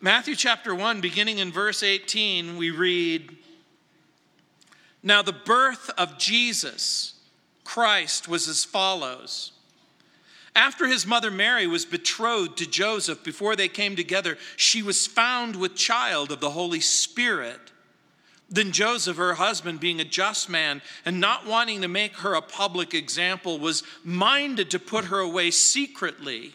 Matthew chapter 1, beginning in verse 18, we read Now the birth of Jesus Christ was as follows. After his mother Mary was betrothed to Joseph, before they came together, she was found with child of the Holy Spirit. Then Joseph, her husband, being a just man and not wanting to make her a public example, was minded to put her away secretly.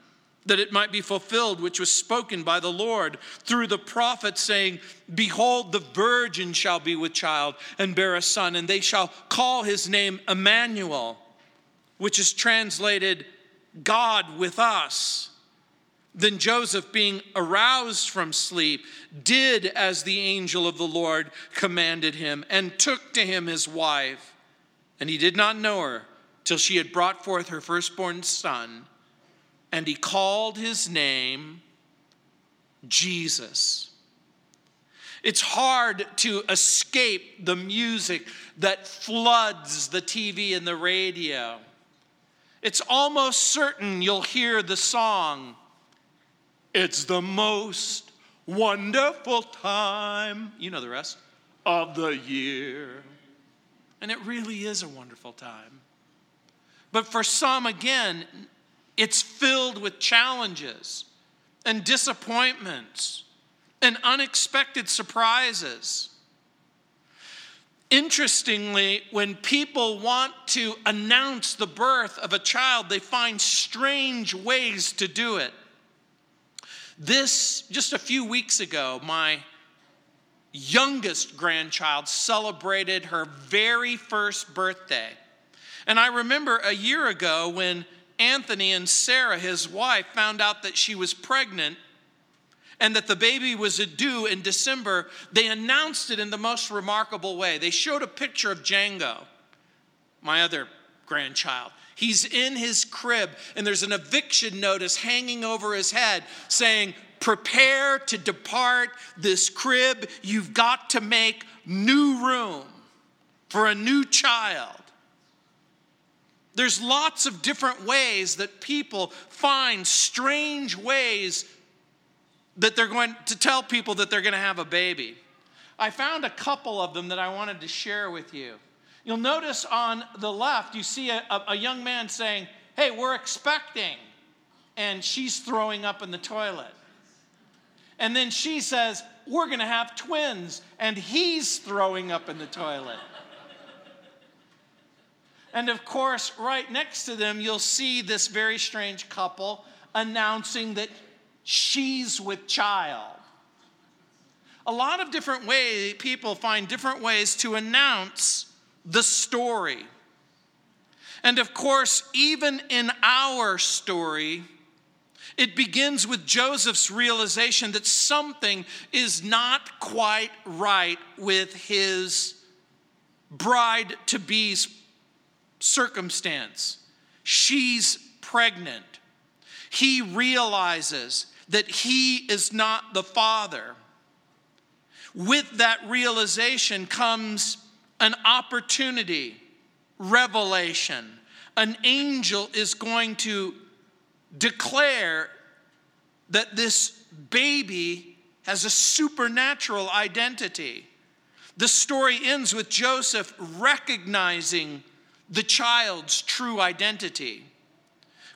that it might be fulfilled, which was spoken by the Lord through the prophet, saying, Behold, the virgin shall be with child and bear a son, and they shall call his name Emmanuel, which is translated God with us. Then Joseph, being aroused from sleep, did as the angel of the Lord commanded him, and took to him his wife. And he did not know her till she had brought forth her firstborn son and he called his name Jesus. It's hard to escape the music that floods the TV and the radio. It's almost certain you'll hear the song, It's the most wonderful time, you know the rest, of the year. And it really is a wonderful time. But for some, again, it's filled with challenges and disappointments and unexpected surprises. Interestingly, when people want to announce the birth of a child, they find strange ways to do it. This, just a few weeks ago, my youngest grandchild celebrated her very first birthday. And I remember a year ago when Anthony and Sarah, his wife, found out that she was pregnant and that the baby was due in December, they announced it in the most remarkable way. They showed a picture of Django, my other grandchild. He's in his crib, and there's an eviction notice hanging over his head saying, Prepare to depart this crib. You've got to make new room for a new child. There's lots of different ways that people find strange ways that they're going to tell people that they're going to have a baby. I found a couple of them that I wanted to share with you. You'll notice on the left, you see a, a, young man saying, Hey, we're expecting. And she's throwing up in the toilet. And then she says, We're going to have twins. And he's throwing up in the toilet. And of course, right next to them, you'll see this very strange couple announcing that she's with child. A lot of different ways, people find different ways to announce the story. And of course, even in our story, it begins with Joseph's realization that something is not quite right with his bride to be's circumstance. She's pregnant. He realizes that he is not the father. With that realization comes an opportunity, revelation. An angel is going to declare that this baby has a supernatural identity. The story ends with Joseph recognizing the child's true identity.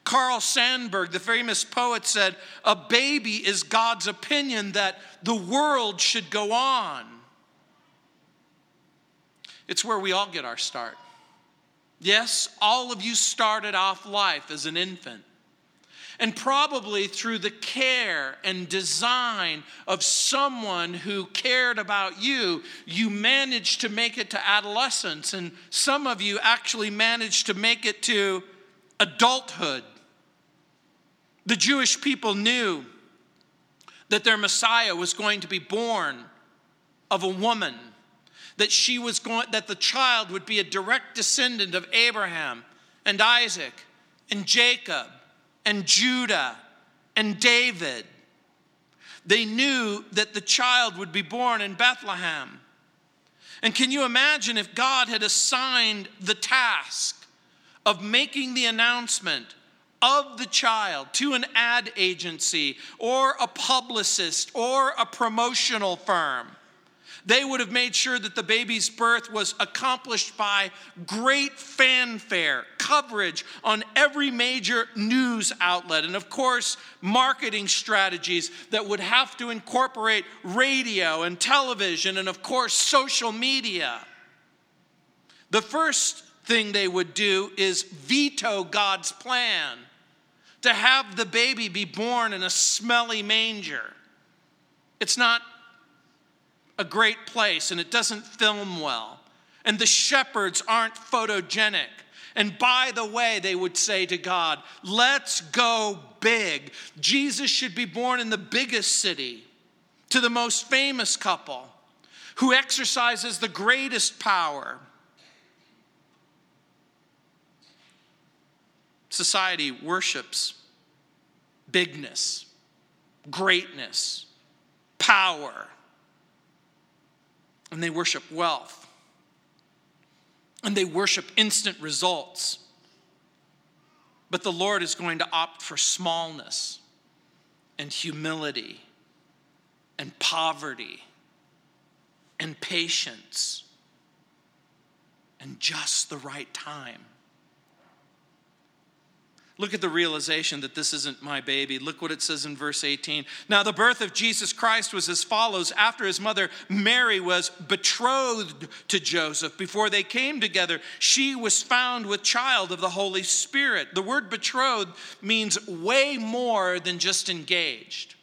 Carl Sandburg, the famous poet, said, A baby is God's opinion that the world should go on. It's where we all get our start. Yes, all of you started off life as an infant. And probably through the care and design of someone who cared about you, you managed to make it to adolescence. And some of you actually managed to make it to adulthood. The Jewish people knew that their Messiah was going to be born of a woman, that she was going that the child would be a direct descendant of Abraham and Isaac and Jacob and Judah and David. They knew that the child would be born in Bethlehem. And can you imagine if God had assigned the task of making the announcement of the child to an ad agency or a publicist or a promotional firm? They would have made sure that the baby's birth was accomplished by great fanfare, coverage on every major news outlet, and of course, marketing strategies that would have to incorporate radio and television, and of course, social media. The first thing they would do is veto God's plan to have the baby be born in a smelly manger. It's not a great place and it doesn't film well. And the shepherds aren't photogenic. And by the way, they would say to God, let's go big. Jesus should be born in the biggest city, to the most famous couple, who exercises the greatest power. Society worships bigness, greatness, power and they worship wealth, and they worship instant results. But the Lord is going to opt for smallness and humility and poverty and patience and just the right time. Look at the realization that this isn't my baby. Look what it says in verse 18. Now, the birth of Jesus Christ was as follows after his mother Mary was betrothed to Joseph. Before they came together, she was found with child of the Holy Spirit. The word betrothed means way more than just engaged.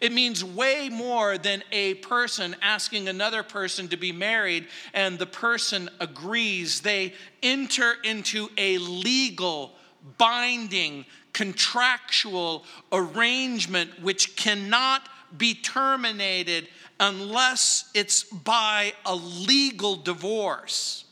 It means way more than a person asking another person to be married and the person agrees. They enter into a legal binding, contractual arrangement which cannot be terminated unless it's by a legal divorce.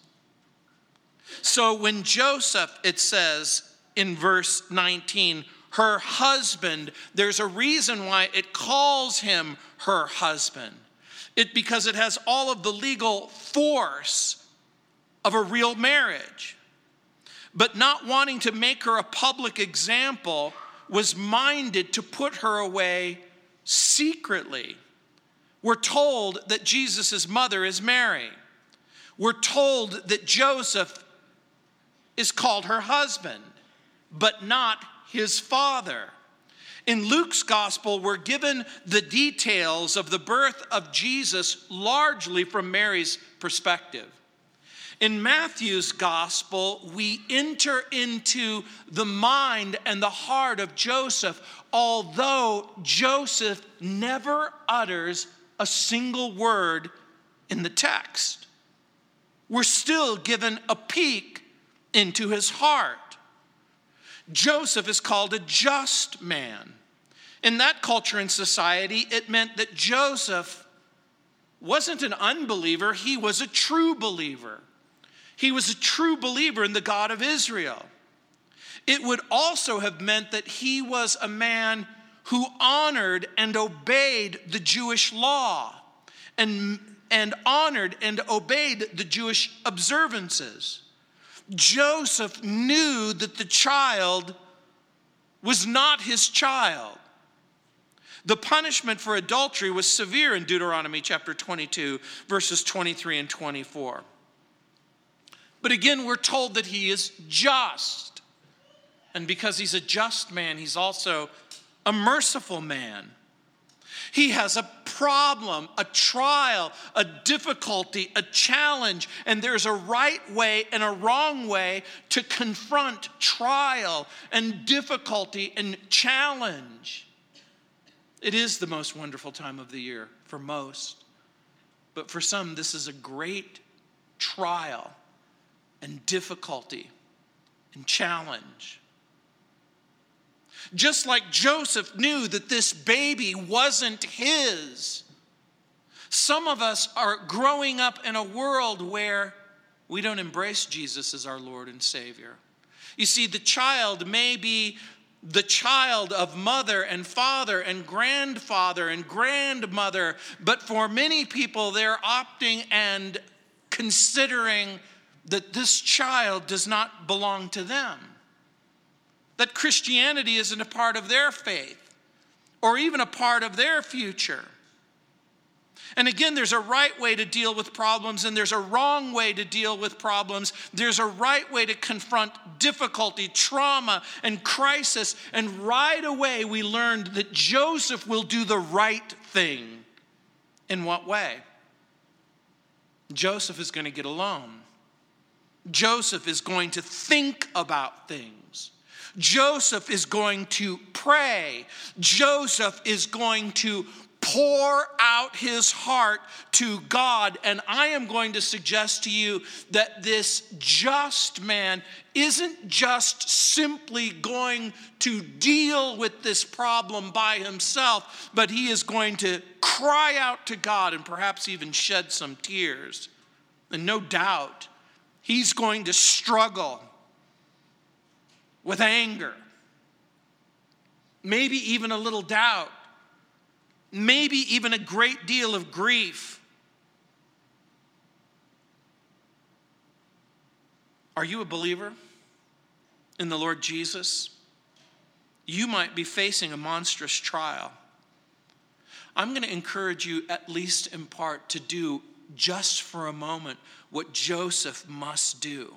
So when Joseph, it says in verse 19, her husband, there's a reason why it calls him her husband. It because it has all of the legal force of a real marriage but not wanting to make her a public example, was minded to put her away secretly. We're told that Jesus' mother is Mary. We're told that Joseph is called her husband, but not his father. In Luke's gospel, we're given the details of the birth of Jesus largely from Mary's perspective. In Matthew's gospel, we enter into the mind and the heart of Joseph, although Joseph never utters a single word in the text. We're still given a peek into his heart. Joseph is called a just man. In that culture and society, it meant that Joseph wasn't an unbeliever, he was a true believer. He was a true believer in the God of Israel. It would also have meant that he was a man who honored and obeyed the Jewish law and, and honored and obeyed the Jewish observances. Joseph knew that the child was not his child. The punishment for adultery was severe in Deuteronomy chapter 22, verses 23 and 24. But again, we're told that he is just. And because he's a just man, he's also a merciful man. He has a problem, a trial, a difficulty, a challenge, and there's a right way and a wrong way to confront trial and difficulty and challenge. It is the most wonderful time of the year for most, but for some, this is a great trial and difficulty and challenge. Just like Joseph knew that this baby wasn't his. Some of us are growing up in a world where we don't embrace Jesus as our Lord and Savior. You see, the child may be the child of mother and father and grandfather and grandmother, but for many people, they're opting and considering that this child does not belong to them, that Christianity isn't a part of their faith or even a part of their future. And again, there's a right way to deal with problems, and there's a wrong way to deal with problems. There's a right way to confront difficulty, trauma, and crisis. And right away, we learned that Joseph will do the right thing. In what way? Joseph is going to get alone. Joseph is going to think about things. Joseph is going to pray. Joseph is going to pour out his heart to God. And I am going to suggest to you that this just man isn't just simply going to deal with this problem by himself, but he is going to cry out to God and perhaps even shed some tears. And no doubt, he's going to struggle with anger, maybe even a little doubt maybe even a great deal of grief. Are you a believer in the Lord Jesus? You might be facing a monstrous trial. I'm going to encourage you, at least in part, to do just for a moment what Joseph must do.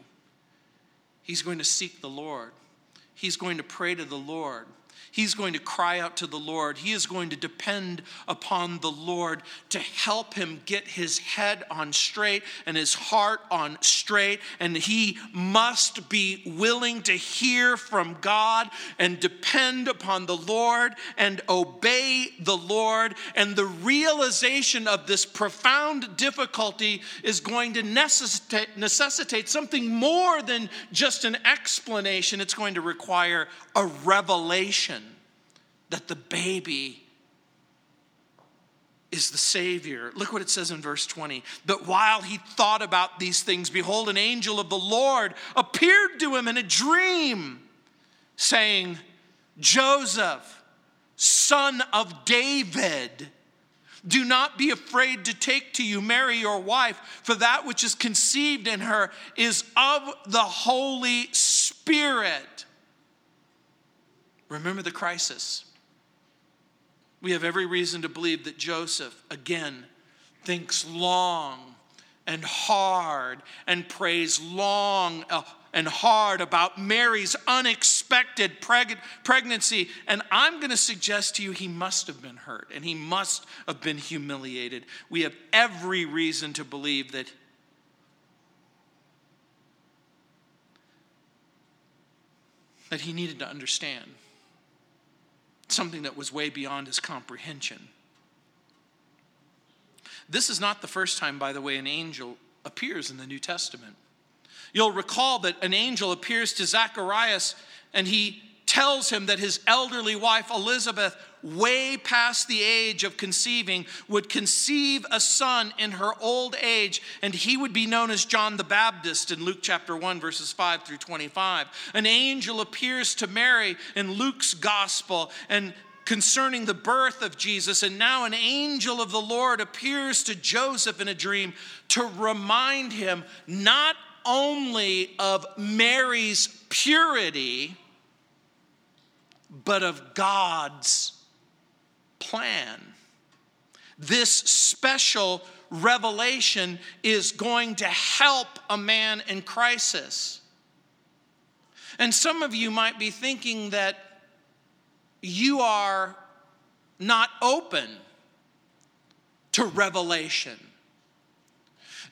He's going to seek the Lord, he's going to pray to the Lord. He's going to cry out to the Lord. He is going to depend upon the Lord to help him get his head on straight and his heart on straight. And he must be willing to hear from God and depend upon the Lord and obey the Lord. And the realization of this profound difficulty is going to necessitate, necessitate something more than just an explanation, it's going to require a revelation that the baby is the Savior. Look what it says in verse 20. But while he thought about these things, behold, an angel of the Lord appeared to him in a dream, saying, Joseph, son of David, do not be afraid to take to you Mary, your wife, for that which is conceived in her is of the Holy Spirit. Remember the crisis. We have every reason to believe that Joseph, again, thinks long and hard and prays long uh, and hard about Mary's unexpected preg- pregnancy. And I'm going to suggest to you he must have been hurt and he must have been humiliated. We have every reason to believe that. That he needed to understand something that was way beyond his comprehension. This is not the first time, by the way, an angel appears in the New Testament. You'll recall that an angel appears to Zacharias and he tells him that his elderly wife Elizabeth, way past the age of conceiving, would conceive a son in her old age, and he would be known as John the Baptist in Luke chapter 1, verses 5 through 25. An angel appears to Mary in Luke's gospel and concerning the birth of Jesus, and now an angel of the Lord appears to Joseph in a dream to remind him not only of Mary's purity but of God's plan. This special revelation is going to help a man in crisis. And some of you might be thinking that you are not open to revelation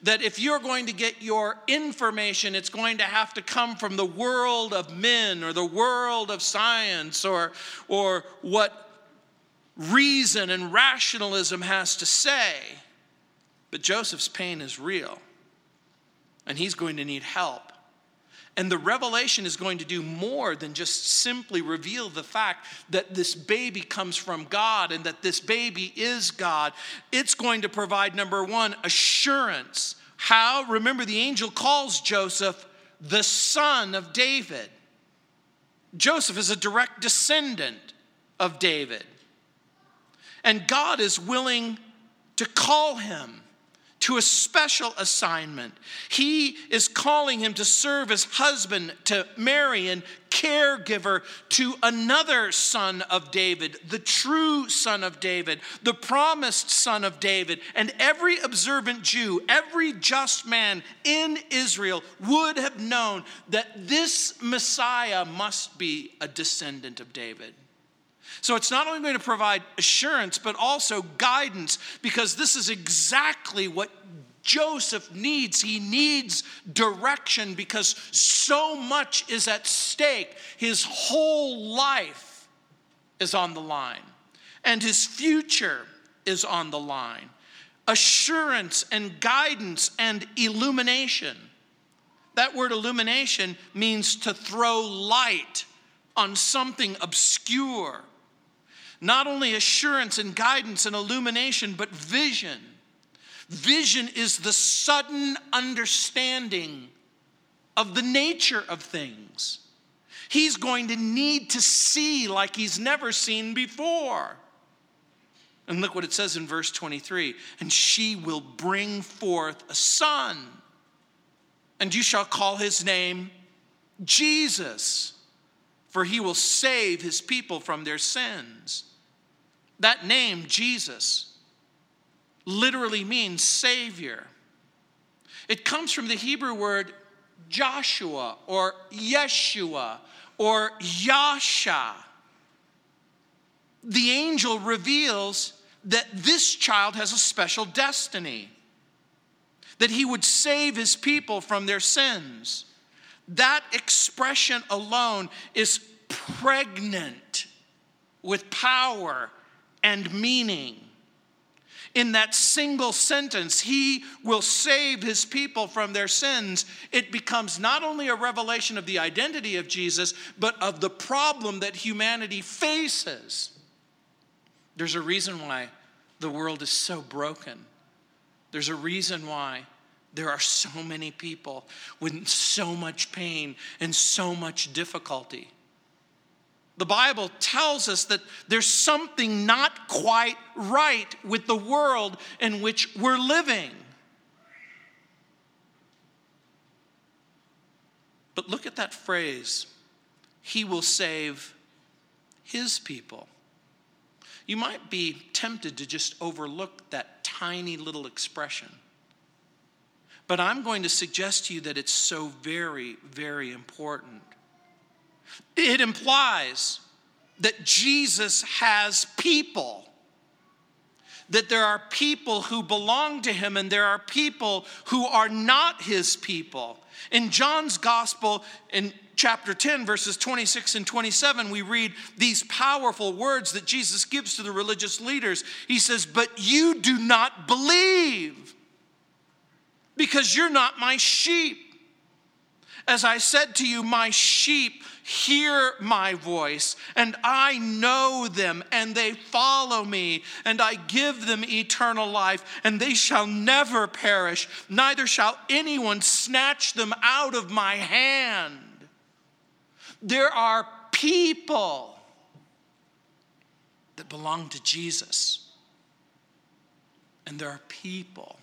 that if you're going to get your information, it's going to have to come from the world of men or the world of science or, or what reason and rationalism has to say. But Joseph's pain is real, and he's going to need help. And the revelation is going to do more than just simply reveal the fact that this baby comes from God and that this baby is God. It's going to provide, number one, assurance. How? Remember, the angel calls Joseph the son of David. Joseph is a direct descendant of David. And God is willing to call him to a special assignment. He is calling him to serve as husband to Mary and caregiver to another son of David, the true son of David, the promised son of David. And every observant Jew, every just man in Israel would have known that this Messiah must be a descendant of David. So it's not only going to provide assurance, but also guidance, because this is exactly what Joseph needs. He needs direction because so much is at stake. His whole life is on the line, and his future is on the line. Assurance and guidance and illumination. That word illumination means to throw light on something obscure not only assurance and guidance and illumination, but vision. Vision is the sudden understanding of the nature of things. He's going to need to see like he's never seen before. And look what it says in verse 23 and she will bring forth a son, and you shall call his name Jesus, for he will save his people from their sins. That name, Jesus, literally means Savior. It comes from the Hebrew word Joshua or Yeshua or Yasha. The angel reveals that this child has a special destiny, that he would save his people from their sins. That expression alone is pregnant with power and meaning. In that single sentence, He will save His people from their sins. It becomes not only a revelation of the identity of Jesus, but of the problem that humanity faces. There's a reason why the world is so broken. There's a reason why there are so many people with so much pain and so much difficulty. The Bible tells us that there's something not quite right with the world in which we're living. But look at that phrase He will save His people. You might be tempted to just overlook that tiny little expression. But I'm going to suggest to you that it's so very, very important. It implies that Jesus has people. That there are people who belong to him and there are people who are not his people. In John's gospel, in chapter 10, verses 26 and 27, we read these powerful words that Jesus gives to the religious leaders. He says, But you do not believe because you're not my sheep. As I said to you, my sheep hear my voice, and I know them, and they follow me, and I give them eternal life, and they shall never perish, neither shall anyone snatch them out of my hand. There are people that belong to Jesus, and there are people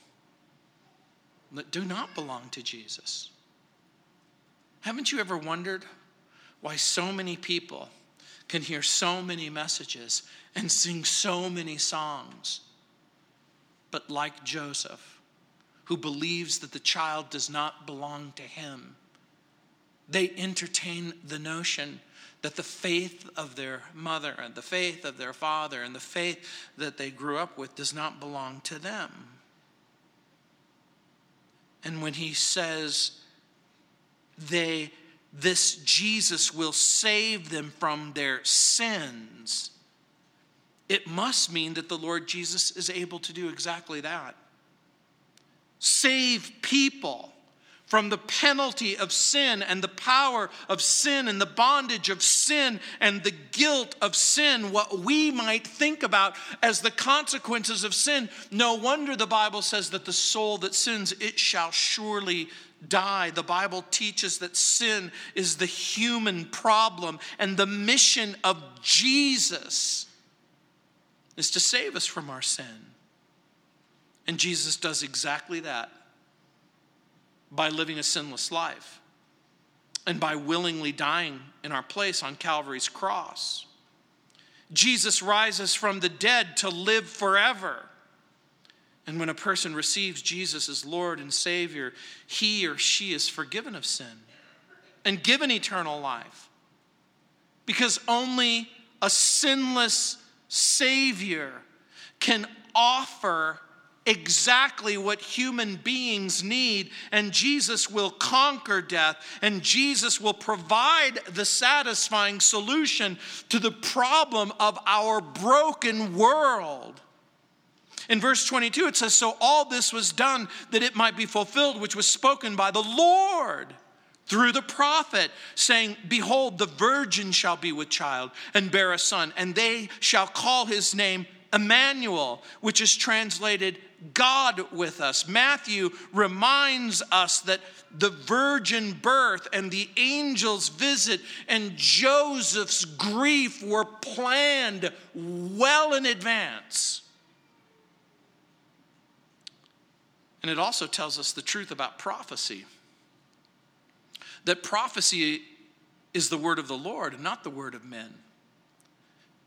that do not belong to Jesus. Haven't you ever wondered why so many people can hear so many messages and sing so many songs. But like Joseph, who believes that the child does not belong to him, they entertain the notion that the faith of their mother and the faith of their father and the faith that they grew up with does not belong to them. And when he says they this Jesus will save them from their sins, it must mean that the Lord Jesus is able to do exactly that. Save people from the penalty of sin and the power of sin and the bondage of sin and the guilt of sin, what we might think about as the consequences of sin. No wonder the Bible says that the soul that sins, it shall surely die. The Bible teaches that sin is the human problem, and the mission of Jesus is to save us from our sin. And Jesus does exactly that by living a sinless life and by willingly dying in our place on Calvary's cross. Jesus rises from the dead to live forever. And when a person receives Jesus as Lord and Savior, he or she is forgiven of sin and given eternal life. Because only a sinless Savior can offer exactly what human beings need, and Jesus will conquer death, and Jesus will provide the satisfying solution to the problem of our broken world. In verse 22, it says, So all this was done that it might be fulfilled, which was spoken by the Lord through the prophet, saying, Behold, the virgin shall be with child and bear a son, and they shall call his name Emmanuel, which is translated God with us. Matthew reminds us that the virgin birth and the angel's visit and Joseph's grief were planned well in advance. And it also tells us the truth about prophecy that prophecy is the word of the Lord, not the word of men.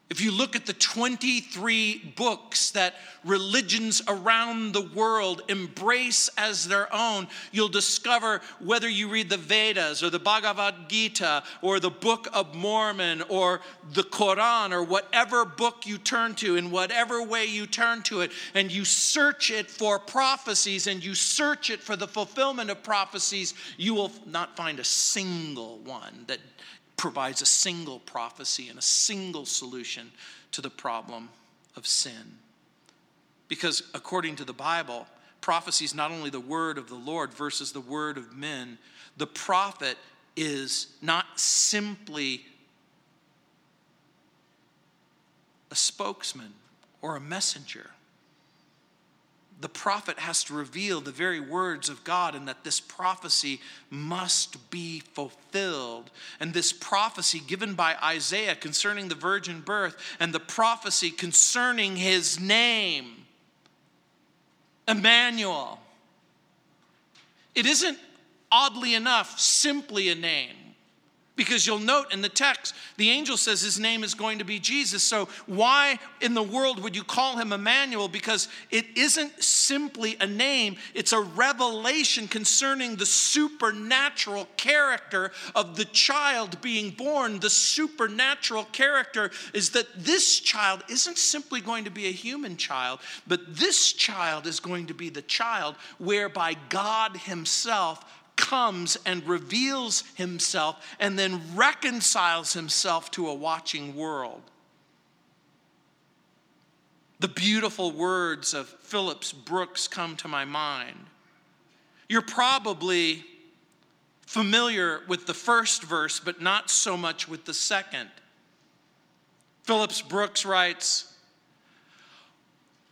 If you look at the 23 books that religions around the world embrace as their own, you'll discover whether you read the Vedas or the Bhagavad Gita or the Book of Mormon or the Quran or whatever book you turn to, in whatever way you turn to it, and you search it for prophecies and you search it for the fulfillment of prophecies, you will not find a single one that provides a single prophecy and a single solution to the problem of sin. Because according to the Bible, prophecy is not only the word of the Lord versus the word of men, the prophet is not simply a spokesman or a messenger the prophet has to reveal the very words of God and that this prophecy must be fulfilled. And this prophecy given by Isaiah concerning the virgin birth and the prophecy concerning his name, Emmanuel. It isn't, oddly enough, simply a name. Because you'll note in the text, the angel says his name is going to be Jesus. So, why in the world would you call him Emmanuel? Because it isn't simply a name, it's a revelation concerning the supernatural character of the child being born. The supernatural character is that this child isn't simply going to be a human child, but this child is going to be the child whereby God Himself comes and reveals himself and then reconciles himself to a watching world. The beautiful words of Phillips Brooks come to my mind. You're probably familiar with the first verse, but not so much with the second. Phillips Brooks writes,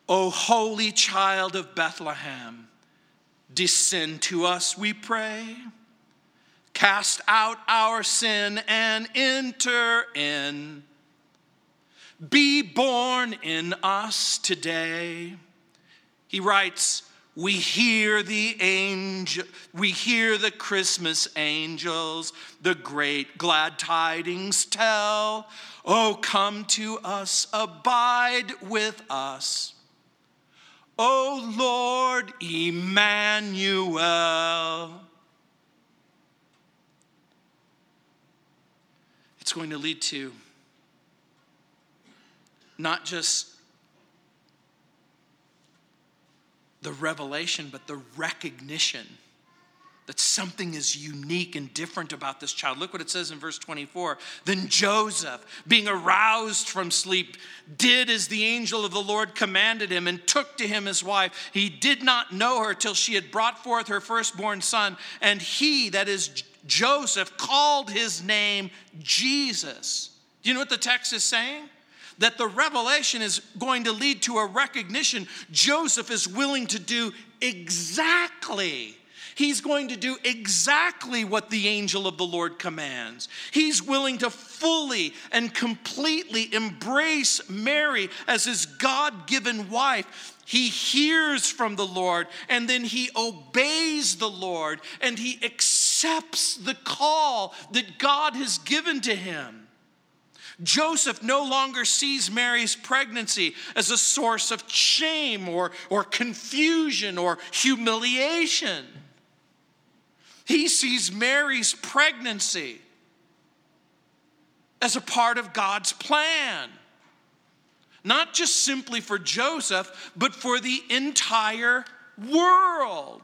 O holy child of Bethlehem, Descend to us, we pray. Cast out our sin and enter in. Be born in us today. He writes, we hear the angel, we hear the Christmas angels, the great glad tidings tell. Oh, come to us, abide with us. O Lord Emmanuel. It's going to lead to not just the revelation, but the recognition that something is unique and different about this child. Look what it says in verse 24. Then Joseph, being aroused from sleep, did as the angel of the Lord commanded him and took to him his wife. He did not know her till she had brought forth her firstborn son, and he, that is Joseph, called his name Jesus. Do you know what the text is saying? That the revelation is going to lead to a recognition Joseph is willing to do exactly He's going to do exactly what the angel of the Lord commands. He's willing to fully and completely embrace Mary as his God given wife. He hears from the Lord and then he obeys the Lord and he accepts the call that God has given to him. Joseph no longer sees Mary's pregnancy as a source of shame or, or confusion or humiliation. He sees Mary's pregnancy as a part of God's plan. Not just simply for Joseph, but for the entire world.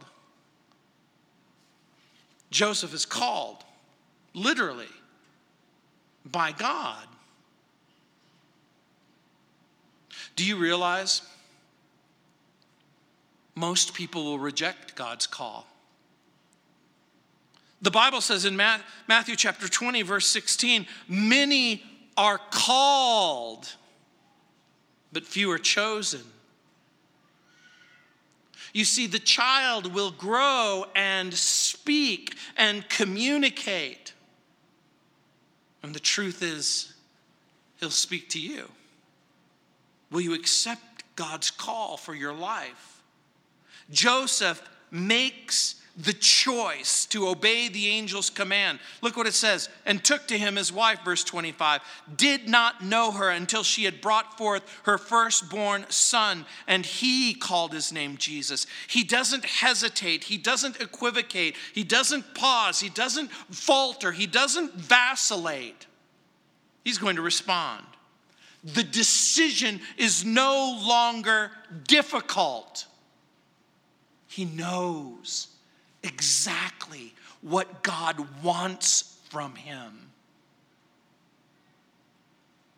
Joseph is called, literally, by God. Do you realize most people will reject God's call? The Bible says in Matthew chapter 20, verse 16, many are called, but few are chosen. You see, the child will grow and speak and communicate. And the truth is, he'll speak to you. Will you accept God's call for your life? Joseph makes the choice to obey the angel's command. Look what it says. And took to him his wife, verse 25, did not know her until she had brought forth her firstborn son, and he called his name Jesus. He doesn't hesitate, he doesn't equivocate, he doesn't pause, he doesn't falter, he doesn't vacillate. He's going to respond. The decision is no longer difficult. He knows exactly what God wants from him.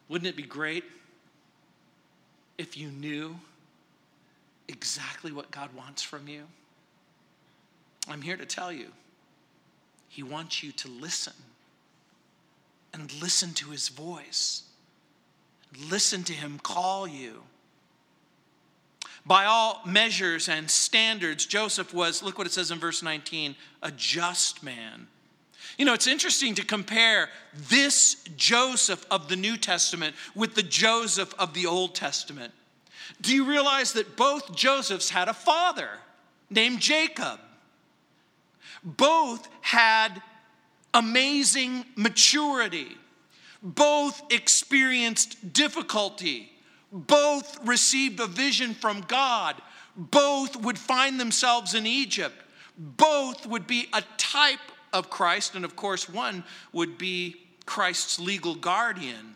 Wouldn't it be great if you knew exactly what God wants from you? I'm here to tell you, He wants you to listen and listen to His voice, listen to Him call you. By all measures and standards, Joseph was, look what it says in verse 19, a just man. You know, it's interesting to compare this Joseph of the New Testament with the Joseph of the Old Testament. Do you realize that both Josephs had a father named Jacob? Both had amazing maturity. Both experienced difficulty both received a vision from God. Both would find themselves in Egypt. Both would be a type of Christ, and of course, one would be Christ's legal guardian.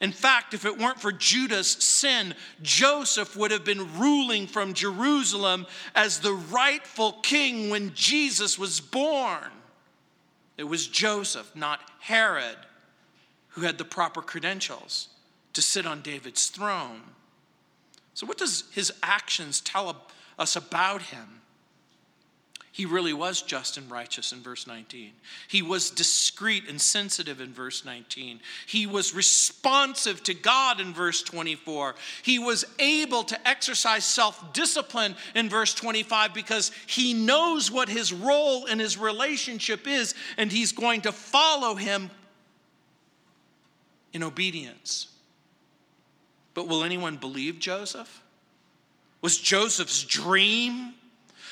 In fact, if it weren't for Judah's sin, Joseph would have been ruling from Jerusalem as the rightful king when Jesus was born. It was Joseph, not Herod, who had the proper credentials to sit on David's throne. So, what does his actions tell us about him? He really was just and righteous in verse 19. He was discreet and sensitive in verse 19. He was responsive to God in verse 24. He was able to exercise self discipline in verse 25 because he knows what his role in his relationship is and he's going to follow him in obedience. But will anyone believe Joseph? Was Joseph's dream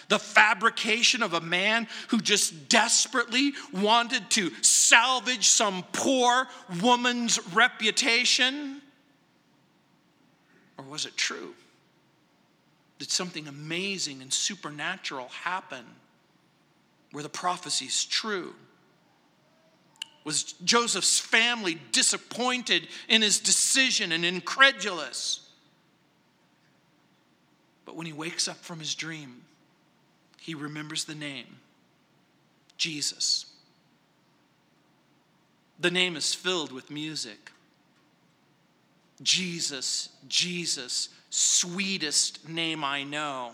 the fabrication of a man who just desperately wanted to salvage some poor woman's reputation? Or was it true? Did something amazing and supernatural happen? Were the prophecies true? Was Joseph's family disappointed in his decision and incredulous? But when he wakes up from his dream, he remembers the name Jesus. The name is filled with music. Jesus, Jesus, sweetest name I know.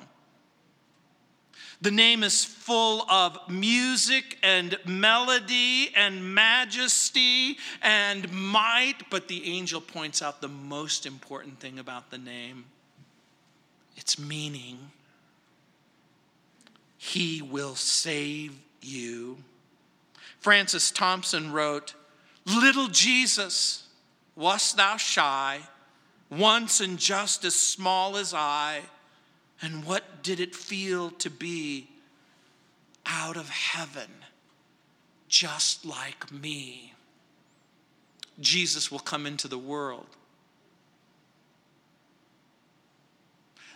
The name is full of music and melody and majesty and might, but the angel points out the most important thing about the name its meaning. He will save you. Francis Thompson wrote, Little Jesus, wast thou shy, once and just as small as I? And what did it feel to be out of heaven, just like me? Jesus will come into the world.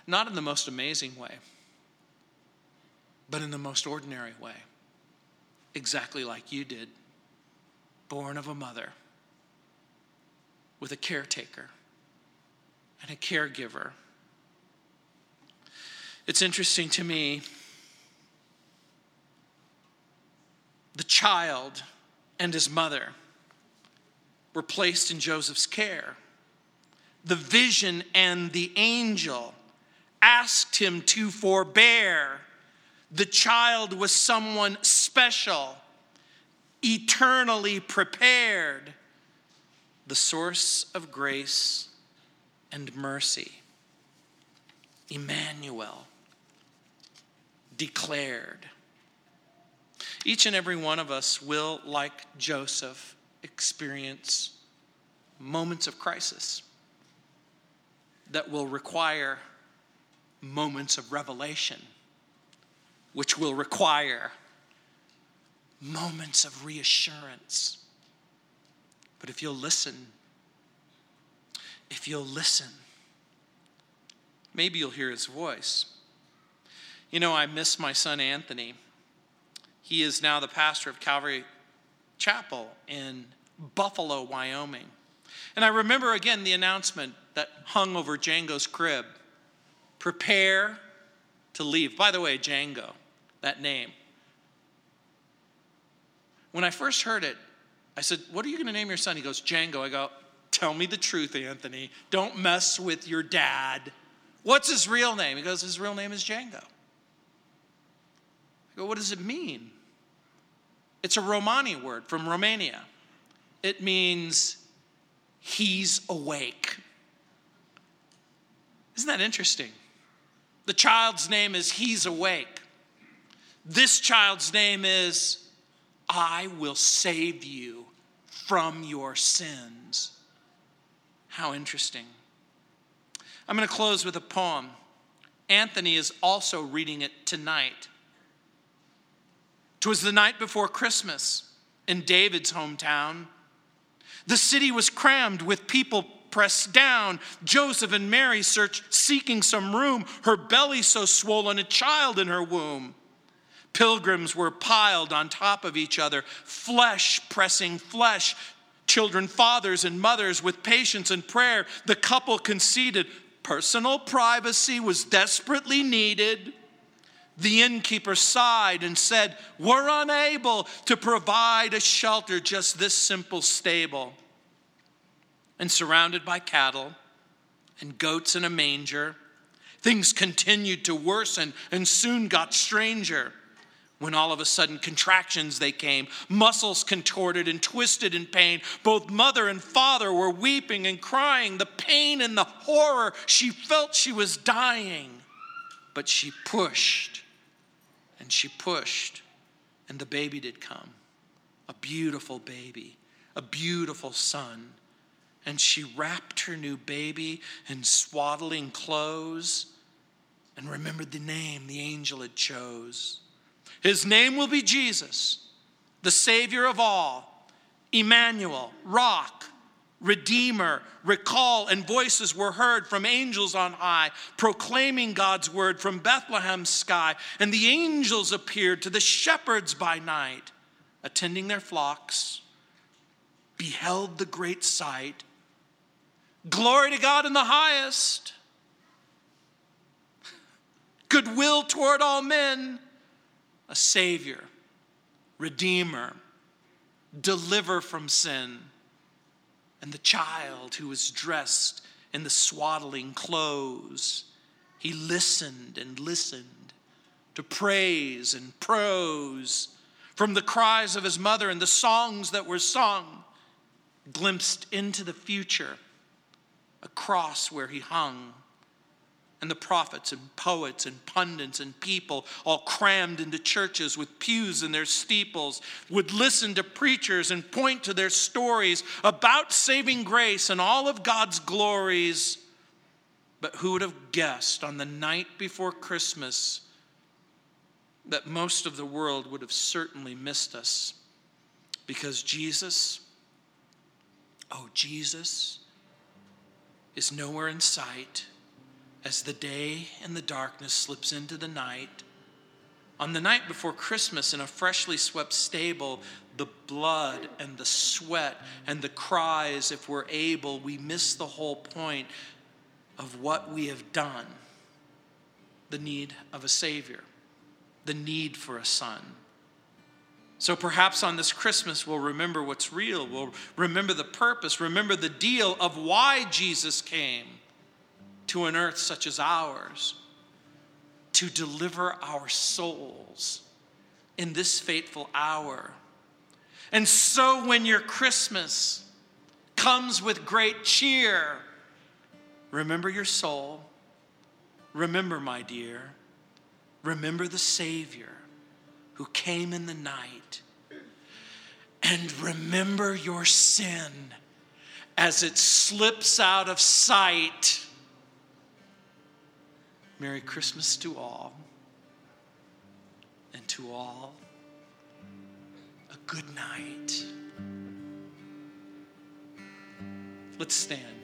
Not in the most amazing way, but in the most ordinary way, exactly like you did, born of a mother with a caretaker and a caregiver. It's interesting to me the child and his mother were placed in Joseph's care. The vision and the angel asked him to forbear. The child was someone special, eternally prepared, the source of grace and mercy. Emmanuel, declared. Each and every one of us will, like Joseph, experience moments of crisis that will require moments of revelation, which will require moments of reassurance. But if you'll listen, if you'll listen, maybe you'll hear his voice. You know, I miss my son Anthony. He is now the pastor of Calvary Chapel in Buffalo, Wyoming. And I remember again the announcement that hung over Django's crib prepare to leave. By the way, Django, that name. When I first heard it, I said, What are you going to name your son? He goes, Django. I go, Tell me the truth, Anthony. Don't mess with your dad. What's his real name? He goes, His real name is Django. Go, What does it mean? It's a Romani word from Romania. It means he's awake. Isn't that interesting? The child's name is He's Awake. This child's name is I will save you from your sins. How interesting. I'm going to close with a poem. Anthony is also reading it tonight. Twas the night before Christmas in David's hometown. The city was crammed with people pressed down. Joseph and Mary search, seeking some room, her belly so swollen, a child in her womb. Pilgrims were piled on top of each other, flesh pressing flesh. Children, fathers, and mothers with patience and prayer. The couple conceded personal privacy was desperately needed. The innkeeper sighed and said, We're unable to provide a shelter, just this simple stable and surrounded by cattle and goats in a manger. Things continued to worsen and soon got stranger. When all of a sudden contractions they came, muscles contorted and twisted in pain. Both mother and father were weeping and crying, the pain and the horror. She felt she was dying, but she pushed and she pushed, and the baby did come. A beautiful baby, a beautiful son and she wrapped her new baby in swaddling clothes and remembered the name the angel had chose. His name will be Jesus, the Savior of all, Emmanuel, Rock, Redeemer, recall, and voices were heard from angels on high, proclaiming God's word from Bethlehem's sky. And the angels appeared to the shepherds by night, attending their flocks, beheld the great sight Glory to God in the highest. Goodwill toward all men. A Savior Redeemer, deliver from sin, and the child who was dressed in the swaddling clothes. He listened and listened to praise and prose from the cries of his mother and the songs that were sung, glimpsed into the future, a cross where he hung and the prophets and poets and pundits and people all crammed into churches with pews in their steeples would listen to preachers and point to their stories about saving grace and all of God's glories. But who would have guessed on the night before Christmas that most of the world would have certainly missed us? Because Jesus, oh, Jesus, is nowhere in sight as the day and the darkness slips into the night. On the night before Christmas, in a freshly swept stable, the blood and the sweat and the cries, if we're able, we miss the whole point of what we have done the need of a Savior, the need for a Son. So perhaps on this Christmas, we'll remember what's real. We'll remember the purpose, remember the deal of why Jesus came to an earth such as ours to deliver our souls in this fateful hour. And so when your Christmas comes with great cheer, remember your soul. Remember, my dear, remember the Savior who came in the night. And remember your sin as it slips out of sight Merry Christmas to all, and to all, a good night. Let's stand.